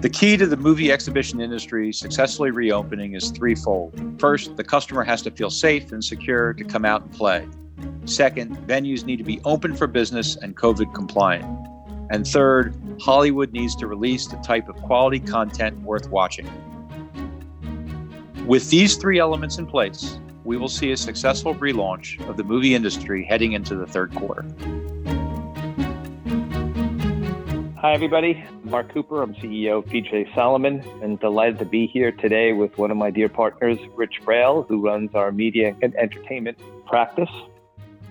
The key to the movie exhibition industry successfully reopening is threefold. First, the customer has to feel safe and secure to come out and play. Second, venues need to be open for business and COVID compliant. And third, Hollywood needs to release the type of quality content worth watching. With these three elements in place, we will see a successful relaunch of the movie industry heading into the third quarter. Hi, everybody. Marc Cooper. I'm CEO of PJ Solomon and delighted to be here today with one of my dear partners, Rich Braille, who runs our media and entertainment practice.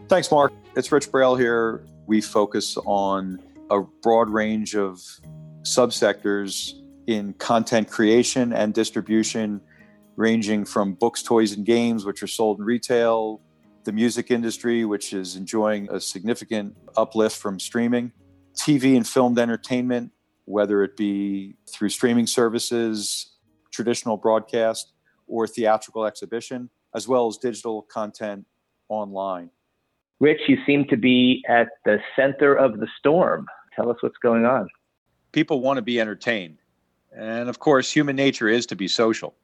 Thanks, Marc. It's Rich Braille here. We focus on a broad range of subsectors in content creation and distribution, ranging from books, toys, and games, which are sold in retail, the music industry, which is enjoying a significant uplift from streaming, TV and filmed entertainment, whether it be through streaming services, traditional broadcast, or theatrical exhibition, as well as digital content online. Rich, you seem to be at the center of the storm. Tell us what's going on. People want to be entertained. And of course, human nature is to be social.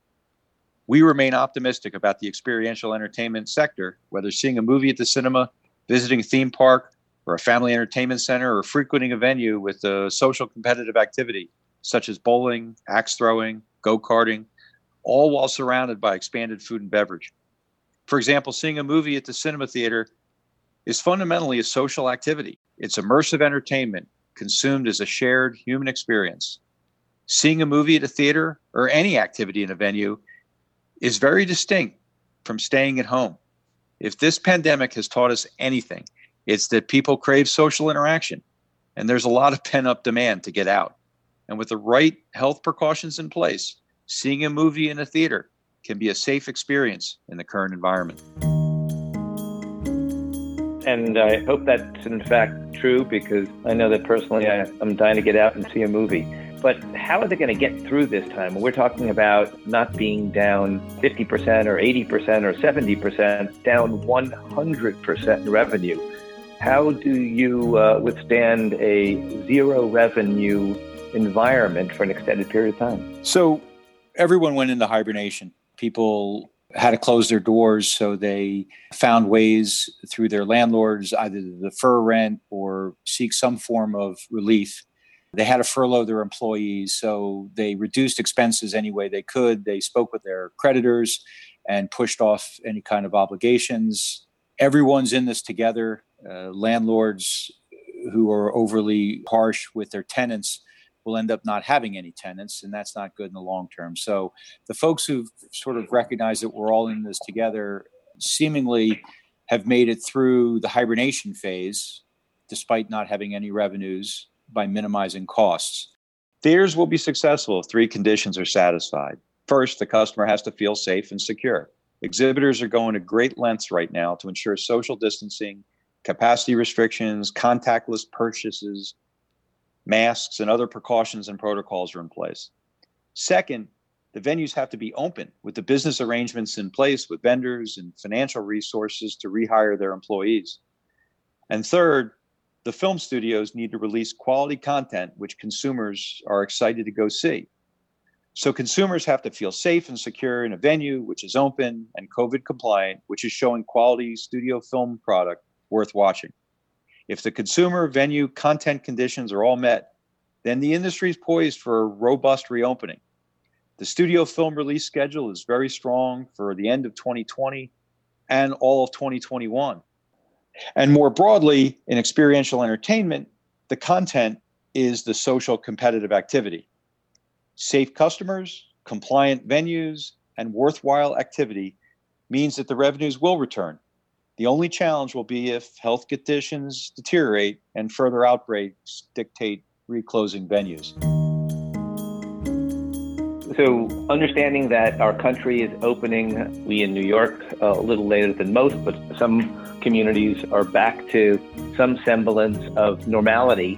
We remain optimistic about the experiential entertainment sector, whether seeing a movie at the cinema, visiting a theme park, or a family entertainment center, or frequenting a venue with a social competitive activity, such as bowling, axe throwing, go karting, all while surrounded by expanded food and beverage. For example, seeing a movie at the cinema theater is fundamentally a social activity. It's immersive entertainment consumed as a shared human experience. Seeing a movie at a theater or any activity in a venue is very distinct from staying at home. If this pandemic has taught us anything, it's that people crave social interaction, and there's a lot of pent up demand to get out. And with the right health precautions in place, seeing a movie in a theater can be a safe experience in the current environment. And I hope that's in fact true because I know that personally I, am dying to get out and see a movie. But how are they going to get through this time? We're talking about not being down 50% or 80% or 70%, down 100% in revenue. How do you uh, withstand a zero revenue environment for an extended period of time? So, everyone went into hibernation. People had to close their doors, so they found ways through their landlords either to defer rent or seek some form of relief. They had to furlough their employees, so they reduced expenses any way they could. They spoke with their creditors and pushed off any kind of obligations. Everyone's in this together. Uh, landlords who are overly harsh with their tenants will end up not having any tenants, and that's not good in the long term. So the folks who've sort of recognized that we're all in this together seemingly have made it through the hibernation phase despite not having any revenues by minimizing costs. Theaters will be successful if three conditions are satisfied. First, the customer has to feel safe and secure. Exhibitors are going to great lengths right now to ensure social distancing, capacity restrictions, contactless purchases, masks and other precautions and protocols are in place. Second, the venues have to be open with the business arrangements in place with vendors and financial resources to rehire their employees. And third, the film studios need to release quality content which consumers are excited to go see. So consumers have to feel safe and secure in a venue which is open and COVID compliant, which is showing quality studio film product worth watching. If the consumer, venue, content conditions are all met, then the industry is poised for a robust reopening. The studio film release schedule is very strong for the end of 2020 and all of 2021. And more broadly, in experiential entertainment, the content is the social competitive activity. Safe customers, compliant venues, and worthwhile activity means that the revenues will return. The only challenge will be if health conditions deteriorate and further outbreaks dictate reclosing venues. So, understanding that our country is opening, we in New York uh, a little later than most, but some communities are back to some semblance of normality.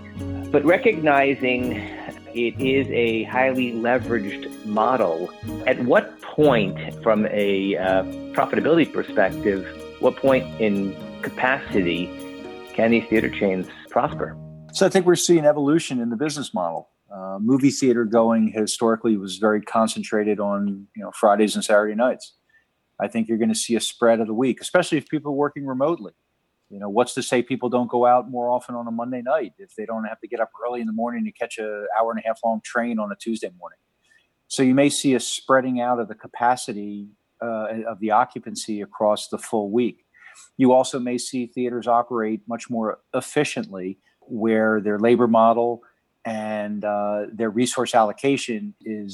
But recognizing it is a highly leveraged model, at what point, from a uh, profitability perspective, what point in capacity can these theater chains prosper? So I think we're seeing evolution in the business model. Uh, movie theater going historically was very concentrated on you know Fridays and Saturday nights. I think you're going to see a spread of the week, especially if people are working remotely. You know, what's to say people don't go out more often on a Monday night if they don't have to get up early in the morning to catch a hour and a half long train on a Tuesday morning. So you may see a spreading out of the capacity uh, of the occupancy across the full week. You also may see theaters operate much more efficiently, where their labor model and uh, their resource allocation is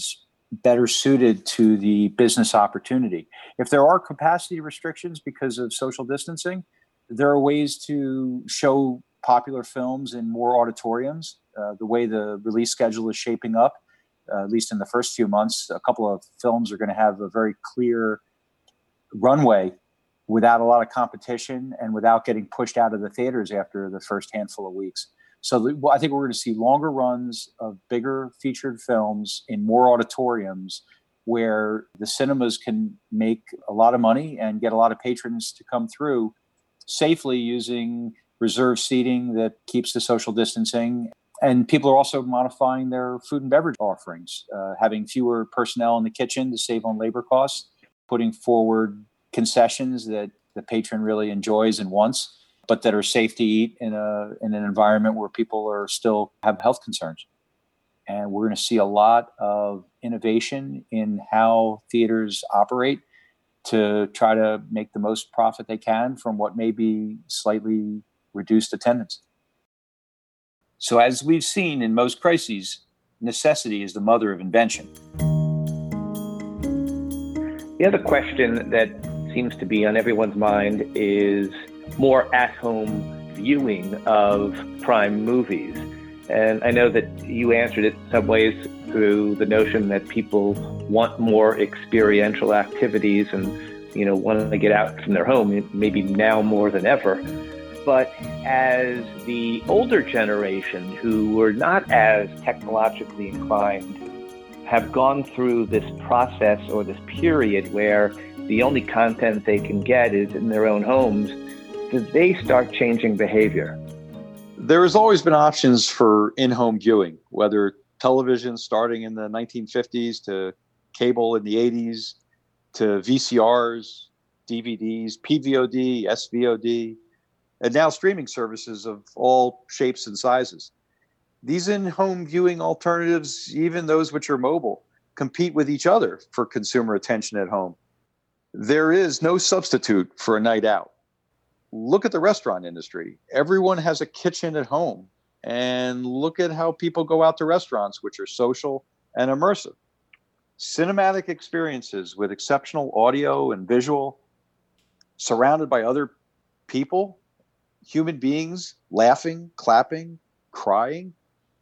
better suited to the business opportunity. If there are capacity restrictions because of social distancing, there are ways to show popular films in more auditoriums. Uh, the way the release schedule is shaping up, uh, at least in the first few months, a couple of films are going to have a very clear runway without a lot of competition and without getting pushed out of the theaters after the first handful of weeks. So I think we're going to see longer runs of bigger featured films in more auditoriums where the cinemas can make a lot of money and get a lot of patrons to come through safely using reserved seating that keeps the social distancing. And people are also modifying their food and beverage offerings, uh, having fewer personnel in the kitchen to save on labor costs, putting forward concessions that the patron really enjoys and wants but that are safe to eat in a in an environment where people are still have health concerns. And we're going to see a lot of innovation in how theaters operate to try to make the most profit they can from what may be slightly reduced attendance. So, as we've seen in most crises, necessity is the mother of invention. The other question that seems to be on everyone's mind is more at home viewing of prime movies. And I know that you answered it some ways through the notion that people want more experiential activities and, you know, want to get out from their home, maybe now more than ever. But as the older generation who were not as technologically inclined have gone through this process or this period where the only content they can get is in their own homes, they start changing behavior? There has always been options for in-home viewing, whether television starting in the 1950s to cable in the 80s to VCRs, DVDs, PVOD, SVOD, and now streaming services of all shapes and sizes. These in home viewing alternatives, even those which are mobile, compete with each other for consumer attention at home. There is no substitute for a night out look at the restaurant industry. Everyone has a kitchen at home. And look at how people go out to restaurants, which are social and immersive. Cinematic experiences with exceptional audio and visual, surrounded by other people, human beings laughing, clapping, crying.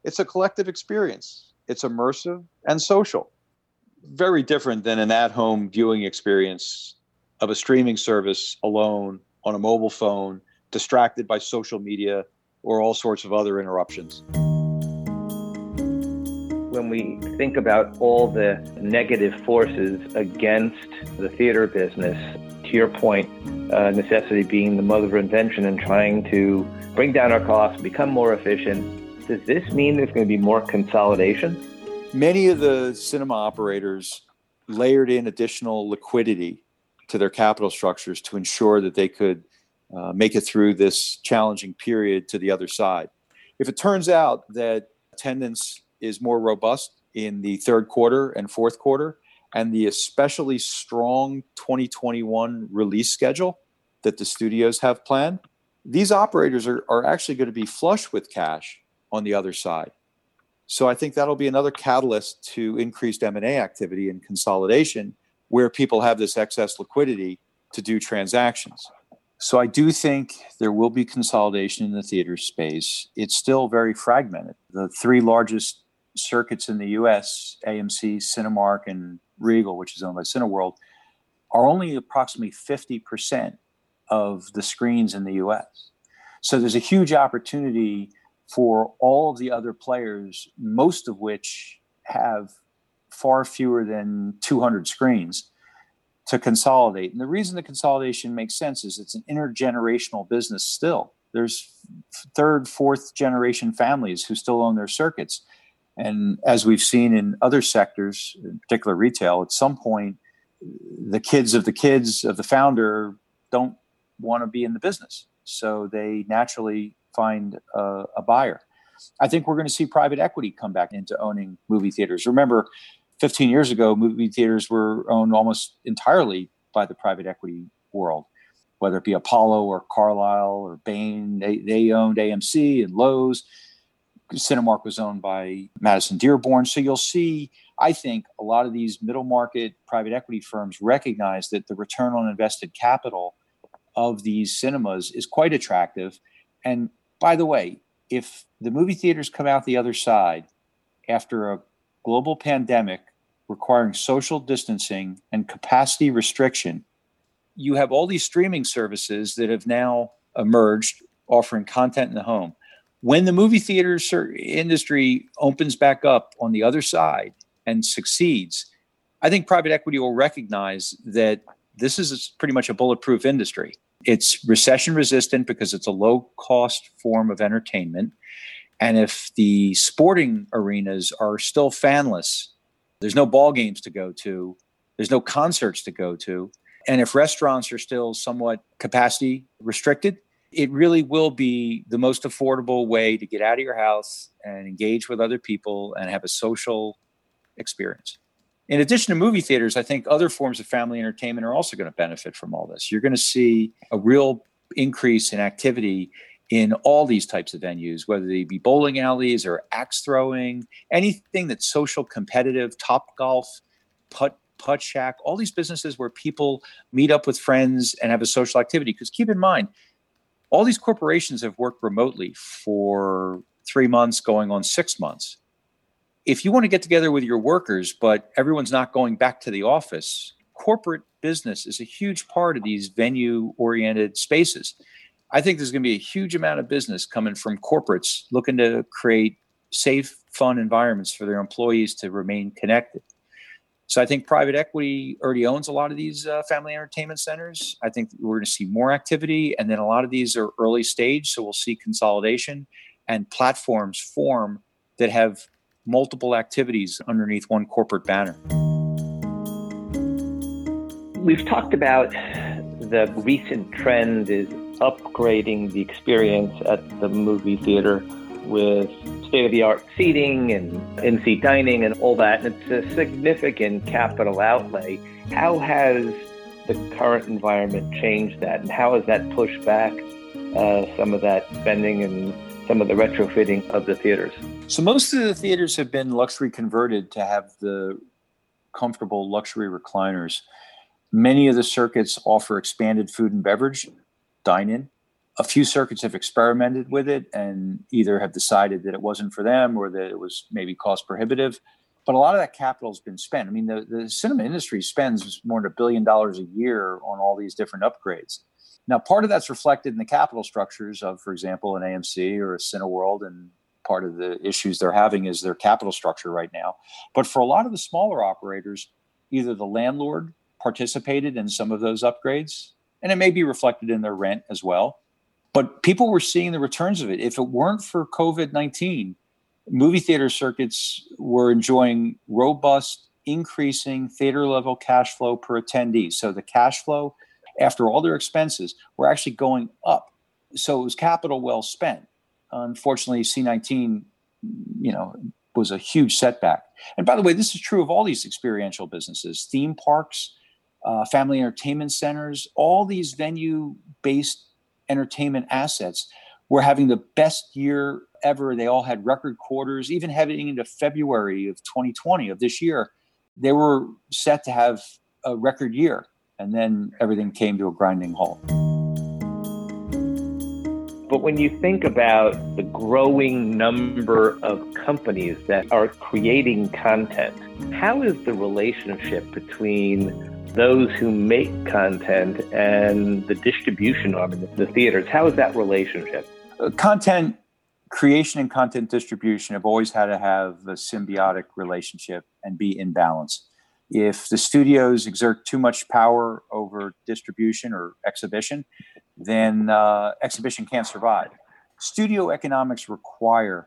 It's a collective experience. It's immersive and social. Very different than an at home viewing experience of a streaming service alone on a mobile phone, distracted by social media or all sorts of other interruptions. When we think about all the negative forces against the theater business, to your point, uh, necessity being the mother of invention and trying to bring down our costs, become more efficient, does this mean there's going to be more consolidation? Many of the cinema operators layered in additional liquidity to their capital structures to ensure that they could uh, make it through this challenging period to the other side. If it turns out that attendance is more robust in the third quarter and fourth quarter, and the especially strong 2021 release schedule that the studios have planned, these operators are, are actually going to be flush with cash on the other side. So I think that'll be another catalyst to increased M&A activity and consolidation where people have this excess liquidity to do transactions. So I do think there will be consolidation in the theater space. It's still very fragmented. The three largest circuits in the US, AMC, Cinemark, and Regal, which is owned by Cineworld, are only approximately 50% of the screens in the US. So there's a huge opportunity for all of the other players, most of which have far fewer than 200 screens to consolidate. And the reason the consolidation makes sense is it's an intergenerational business still. There's third, fourth generation families who still own their circuits. And as we've seen in other sectors, in particular retail, at some point, the kids of the kids of the founder don't want to be in the business. So they naturally find a, a buyer. I think we're going to see private equity come back into owning movie theaters. Remember, 15 years ago, movie theaters were owned almost entirely by the private equity world, whether it be Apollo or Carlyle or Bain. They, they owned AMC and Loews. Cinemark was owned by Madison Dearborn. So you'll see, I think, a lot of these middle market private equity firms recognize that the return on invested capital of these cinemas is quite attractive. And by the way, if the movie theaters come out the other side after a global pandemic requiring social distancing and capacity restriction, you have all these streaming services that have now emerged offering content in the home. When the movie theater industry opens back up on the other side and succeeds, I think private equity will recognize that this is pretty much a bulletproof industry. It's recession resistant because it's a low cost form of entertainment. And if the sporting arenas are still fanless, there's no ball games to go to, there's no concerts to go to, and if restaurants are still somewhat capacity restricted, it really will be the most affordable way to get out of your house and engage with other people and have a social experience. In addition to movie theaters, I think other forms of family entertainment are also going to benefit from all this. You're going to see a real increase in activity in all these types of venues, whether they be bowling alleys or axe throwing, anything that's social, competitive, Topgolf, putt putt shack, all these businesses where people meet up with friends and have a social activity. Because keep in mind, all these corporations have worked remotely for three months, going on six months. If you want to get together with your workers, but everyone's not going back to the office, corporate business is a huge part of these venue oriented spaces. I think there's going to be a huge amount of business coming from corporates looking to create safe, fun environments for their employees to remain connected. So I think private equity already owns a lot of these uh, family entertainment centers. I think we're going to see more activity, and then a lot of these are early stage, so we'll see consolidation and platforms form that have multiple activities underneath one corporate banner. We've talked about the recent trend is upgrading the experience at the movie theater with state of the art seating and in seat dining and all that. And it's a significant capital outlay. How has the current environment changed that? And how has that pushed back uh, some of that spending and some of the retrofitting of the theaters? So, most of the theaters have been luxury converted to have the comfortable luxury recliners. Many of the circuits offer expanded food and beverage dine in a few circuits have experimented with it and either have decided that it wasn't for them or that it was maybe cost prohibitive. But a lot of that capital has been spent. I mean, the, the cinema industry spends more than a billion dollars a year on all these different upgrades. Now, part of that's reflected in the capital structures of, for example, an AMC or a Cineworld, and part of the issues they're having is their capital structure right now. But for a lot of the smaller operators, either the landlord participated in some of those upgrades, and it may be reflected in their rent as well, but people were seeing the returns of it. If it weren't for COVID 19, movie theater circuits were enjoying robust, increasing theater level cash flow per attendee. So the cash flow after all their expenses were actually going up. So it was capital well spent. Unfortunately, C19, you know, was a huge setback. And by the way, this is true of all these experiential businesses, theme parks, uh, family entertainment centers, all these venue based entertainment assets were having the best year ever. They all had record quarters, even heading into February of 2020 of this year. They were set to have a record year, and then everything came to a grinding halt. But when you think about the growing number of companies that are creating content, how is the relationship between those who make content and the distribution arm in the theaters. How is that relationship? Uh, content creation and content distribution have always had to have a symbiotic relationship and be in balance. If the studios exert too much power over distribution or exhibition, then uh, exhibition can't survive. Studio economics require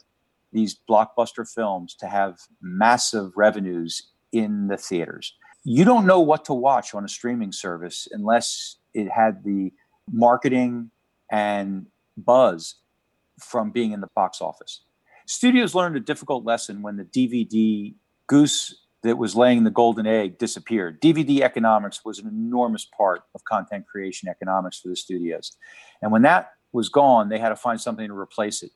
these blockbuster films to have massive revenues in the theaters. You don't know what to watch on a streaming service unless it had the marketing and buzz from being in the box office. Studios learned a difficult lesson when the DVD goose that was laying the golden egg disappeared. DVD economics was an enormous part of content creation economics for the studios. And when that was gone, they had to find something to replace it.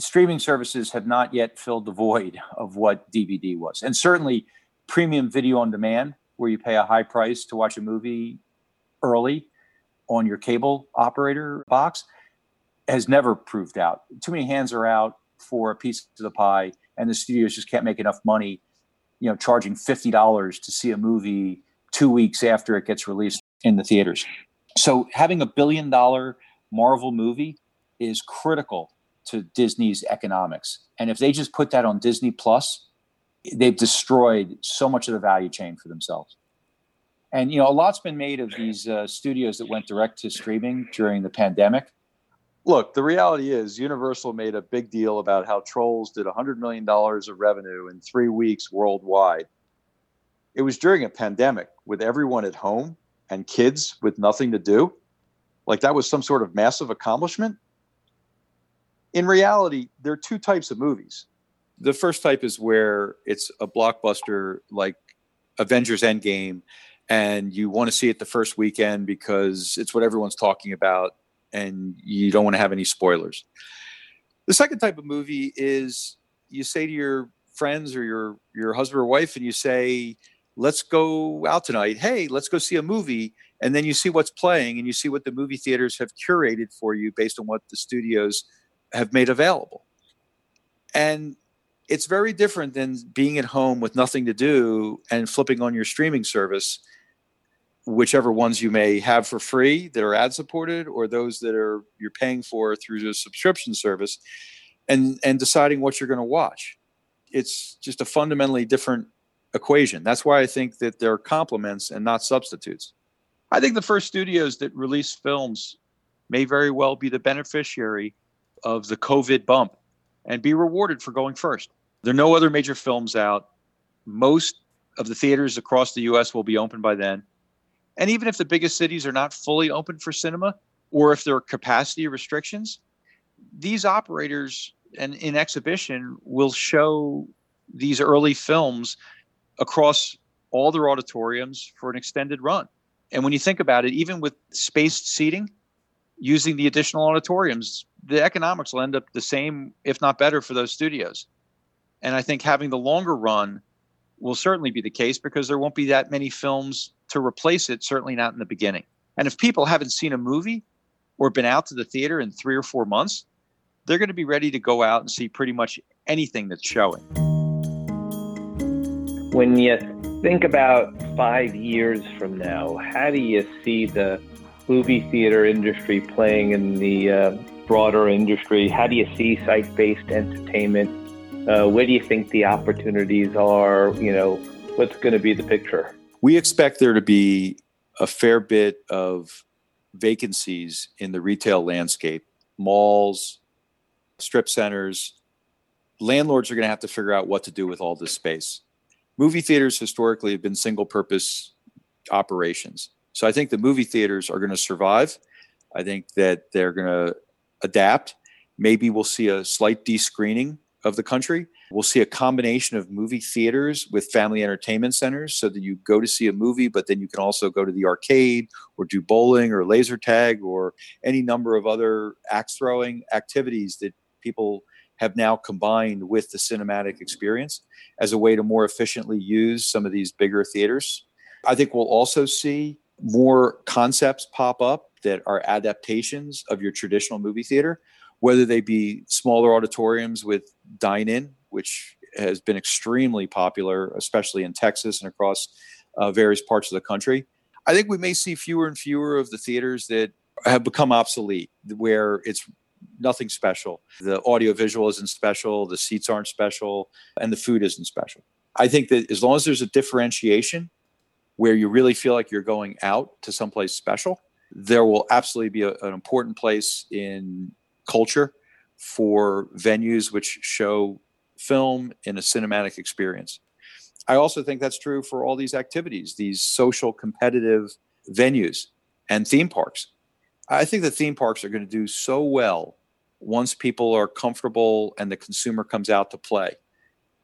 Streaming services have not yet filled the void of what DVD was. And certainly, premium video on demand, where you pay a high price to watch a movie early on your cable operator box, has never proved out. Too many hands are out for a piece of the pie, and the studios just can't make enough money you know charging $50 to see a movie two weeks after it gets released in the theaters so having a billion dollar marvel movie is critical to disney's economics and if they just put that on disney plus they've destroyed so much of the value chain for themselves and you know a lot's been made of these uh, studios that went direct to streaming during the pandemic look, the reality is Universal made a big deal about how Trolls did $100 million of revenue in three weeks worldwide. It was during a pandemic with everyone at home and kids with nothing to do. Like that was some sort of massive accomplishment. In reality, there are two types of movies. The first type is where it's a blockbuster like Avengers Endgame, and you want to see it the first weekend because it's what everyone's talking about and you don't want to have any spoilers. The second type of movie is you say to your friends or your your husband or wife and you say let's go out tonight. Hey let's go see a movie. And then you see what's playing and you see what the movie theaters have curated for you based on what the studios have made available. And it's very different than being at home with nothing to do and flipping on your streaming service whichever ones you may have for free that are ad supported or those that are you're paying for through the subscription service and and deciding what you're going to watch. It's just a fundamentally different equation. That's why i think that they're complements and not substitutes. I think the first studios that release films may very well be the beneficiary of the covid bump and be rewarded for going first there are no other major films out most of the theaters across the us will be open by then and even if the biggest cities are not fully open for cinema, or if there are capacity restrictions, these operators and in exhibition will show these early films across all their auditoriums for an extended run. And when you think about it, even with spaced seating, using the additional auditoriums, the economics will end up the same, if not better, for those studios. And I think having the longer run will certainly be the case because there won't be that many films to replace it, certainly not in the beginning. And if people haven't seen a movie or been out to the theater in three or four months, they're going to be ready to go out and see pretty much anything that's showing. When you think about five years from now, how do you see the movie theater industry playing in the uh, broader industry? How do you see site based entertainment? Uh, where do you think the opportunities are? You know, what's going to be the picture? we expect there to be a fair bit of vacancies in the retail landscape malls strip centers landlords are going to have to figure out what to do with all this space movie theaters historically have been single purpose operations so i think the movie theaters are going to survive i think that they're going to adapt maybe we'll see a slight descreening of the country We'll see a combination of movie theaters with family entertainment centers so that you go to see a movie, but then you can also go to the arcade or do bowling or laser tag or any number of other axe throwing activities that people have now combined with the cinematic experience as a way to more efficiently use some of these bigger theaters. I think we'll also see more concepts pop up that are adaptations of your traditional movie theater, whether they be smaller auditoriums with dine in which has been extremely popular, especially in Texas and across uh, various parts of the country. I think we may see fewer and fewer of the theaters that have become obsolete, where it's nothing special. The audiovisual isn't special, the seats aren't special, and the food isn't special. I think that as long as there's a differentiation where you really feel like you're going out to someplace special, there will absolutely be a, an important place in culture for venues which show film in a cinematic experience. I also think that's true for all these activities, these social competitive venues and theme parks. I think the theme parks are going to do so well once people are comfortable and the consumer comes out to play.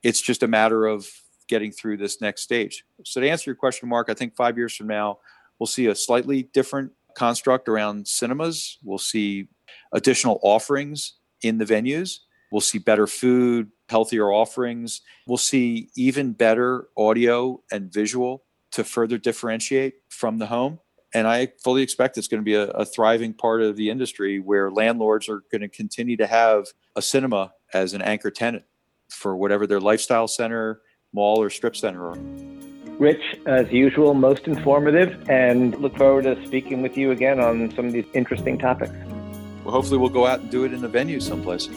It's just a matter of getting through this next stage. So, to answer your question, Marc, I think five years from now, we'll see a slightly different construct around cinemas. We'll see additional offerings in the venues. We'll see better food, healthier offerings. We'll see even better audio and visual to further differentiate from the home. And I fully expect it's going to be a, a, thriving part of the industry where landlords are going to continue to have a cinema as an anchor tenant for whatever their lifestyle center, mall, or strip center are. Rich, as usual, most informative, and look forward to speaking with you again on some of these interesting topics. Well, hopefully, we'll go out and do it in a venue someplace.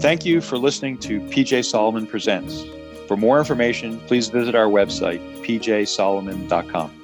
Thank you for listening to PJ Solomon Presents. For more information, please visit our website, pjsolomon.com.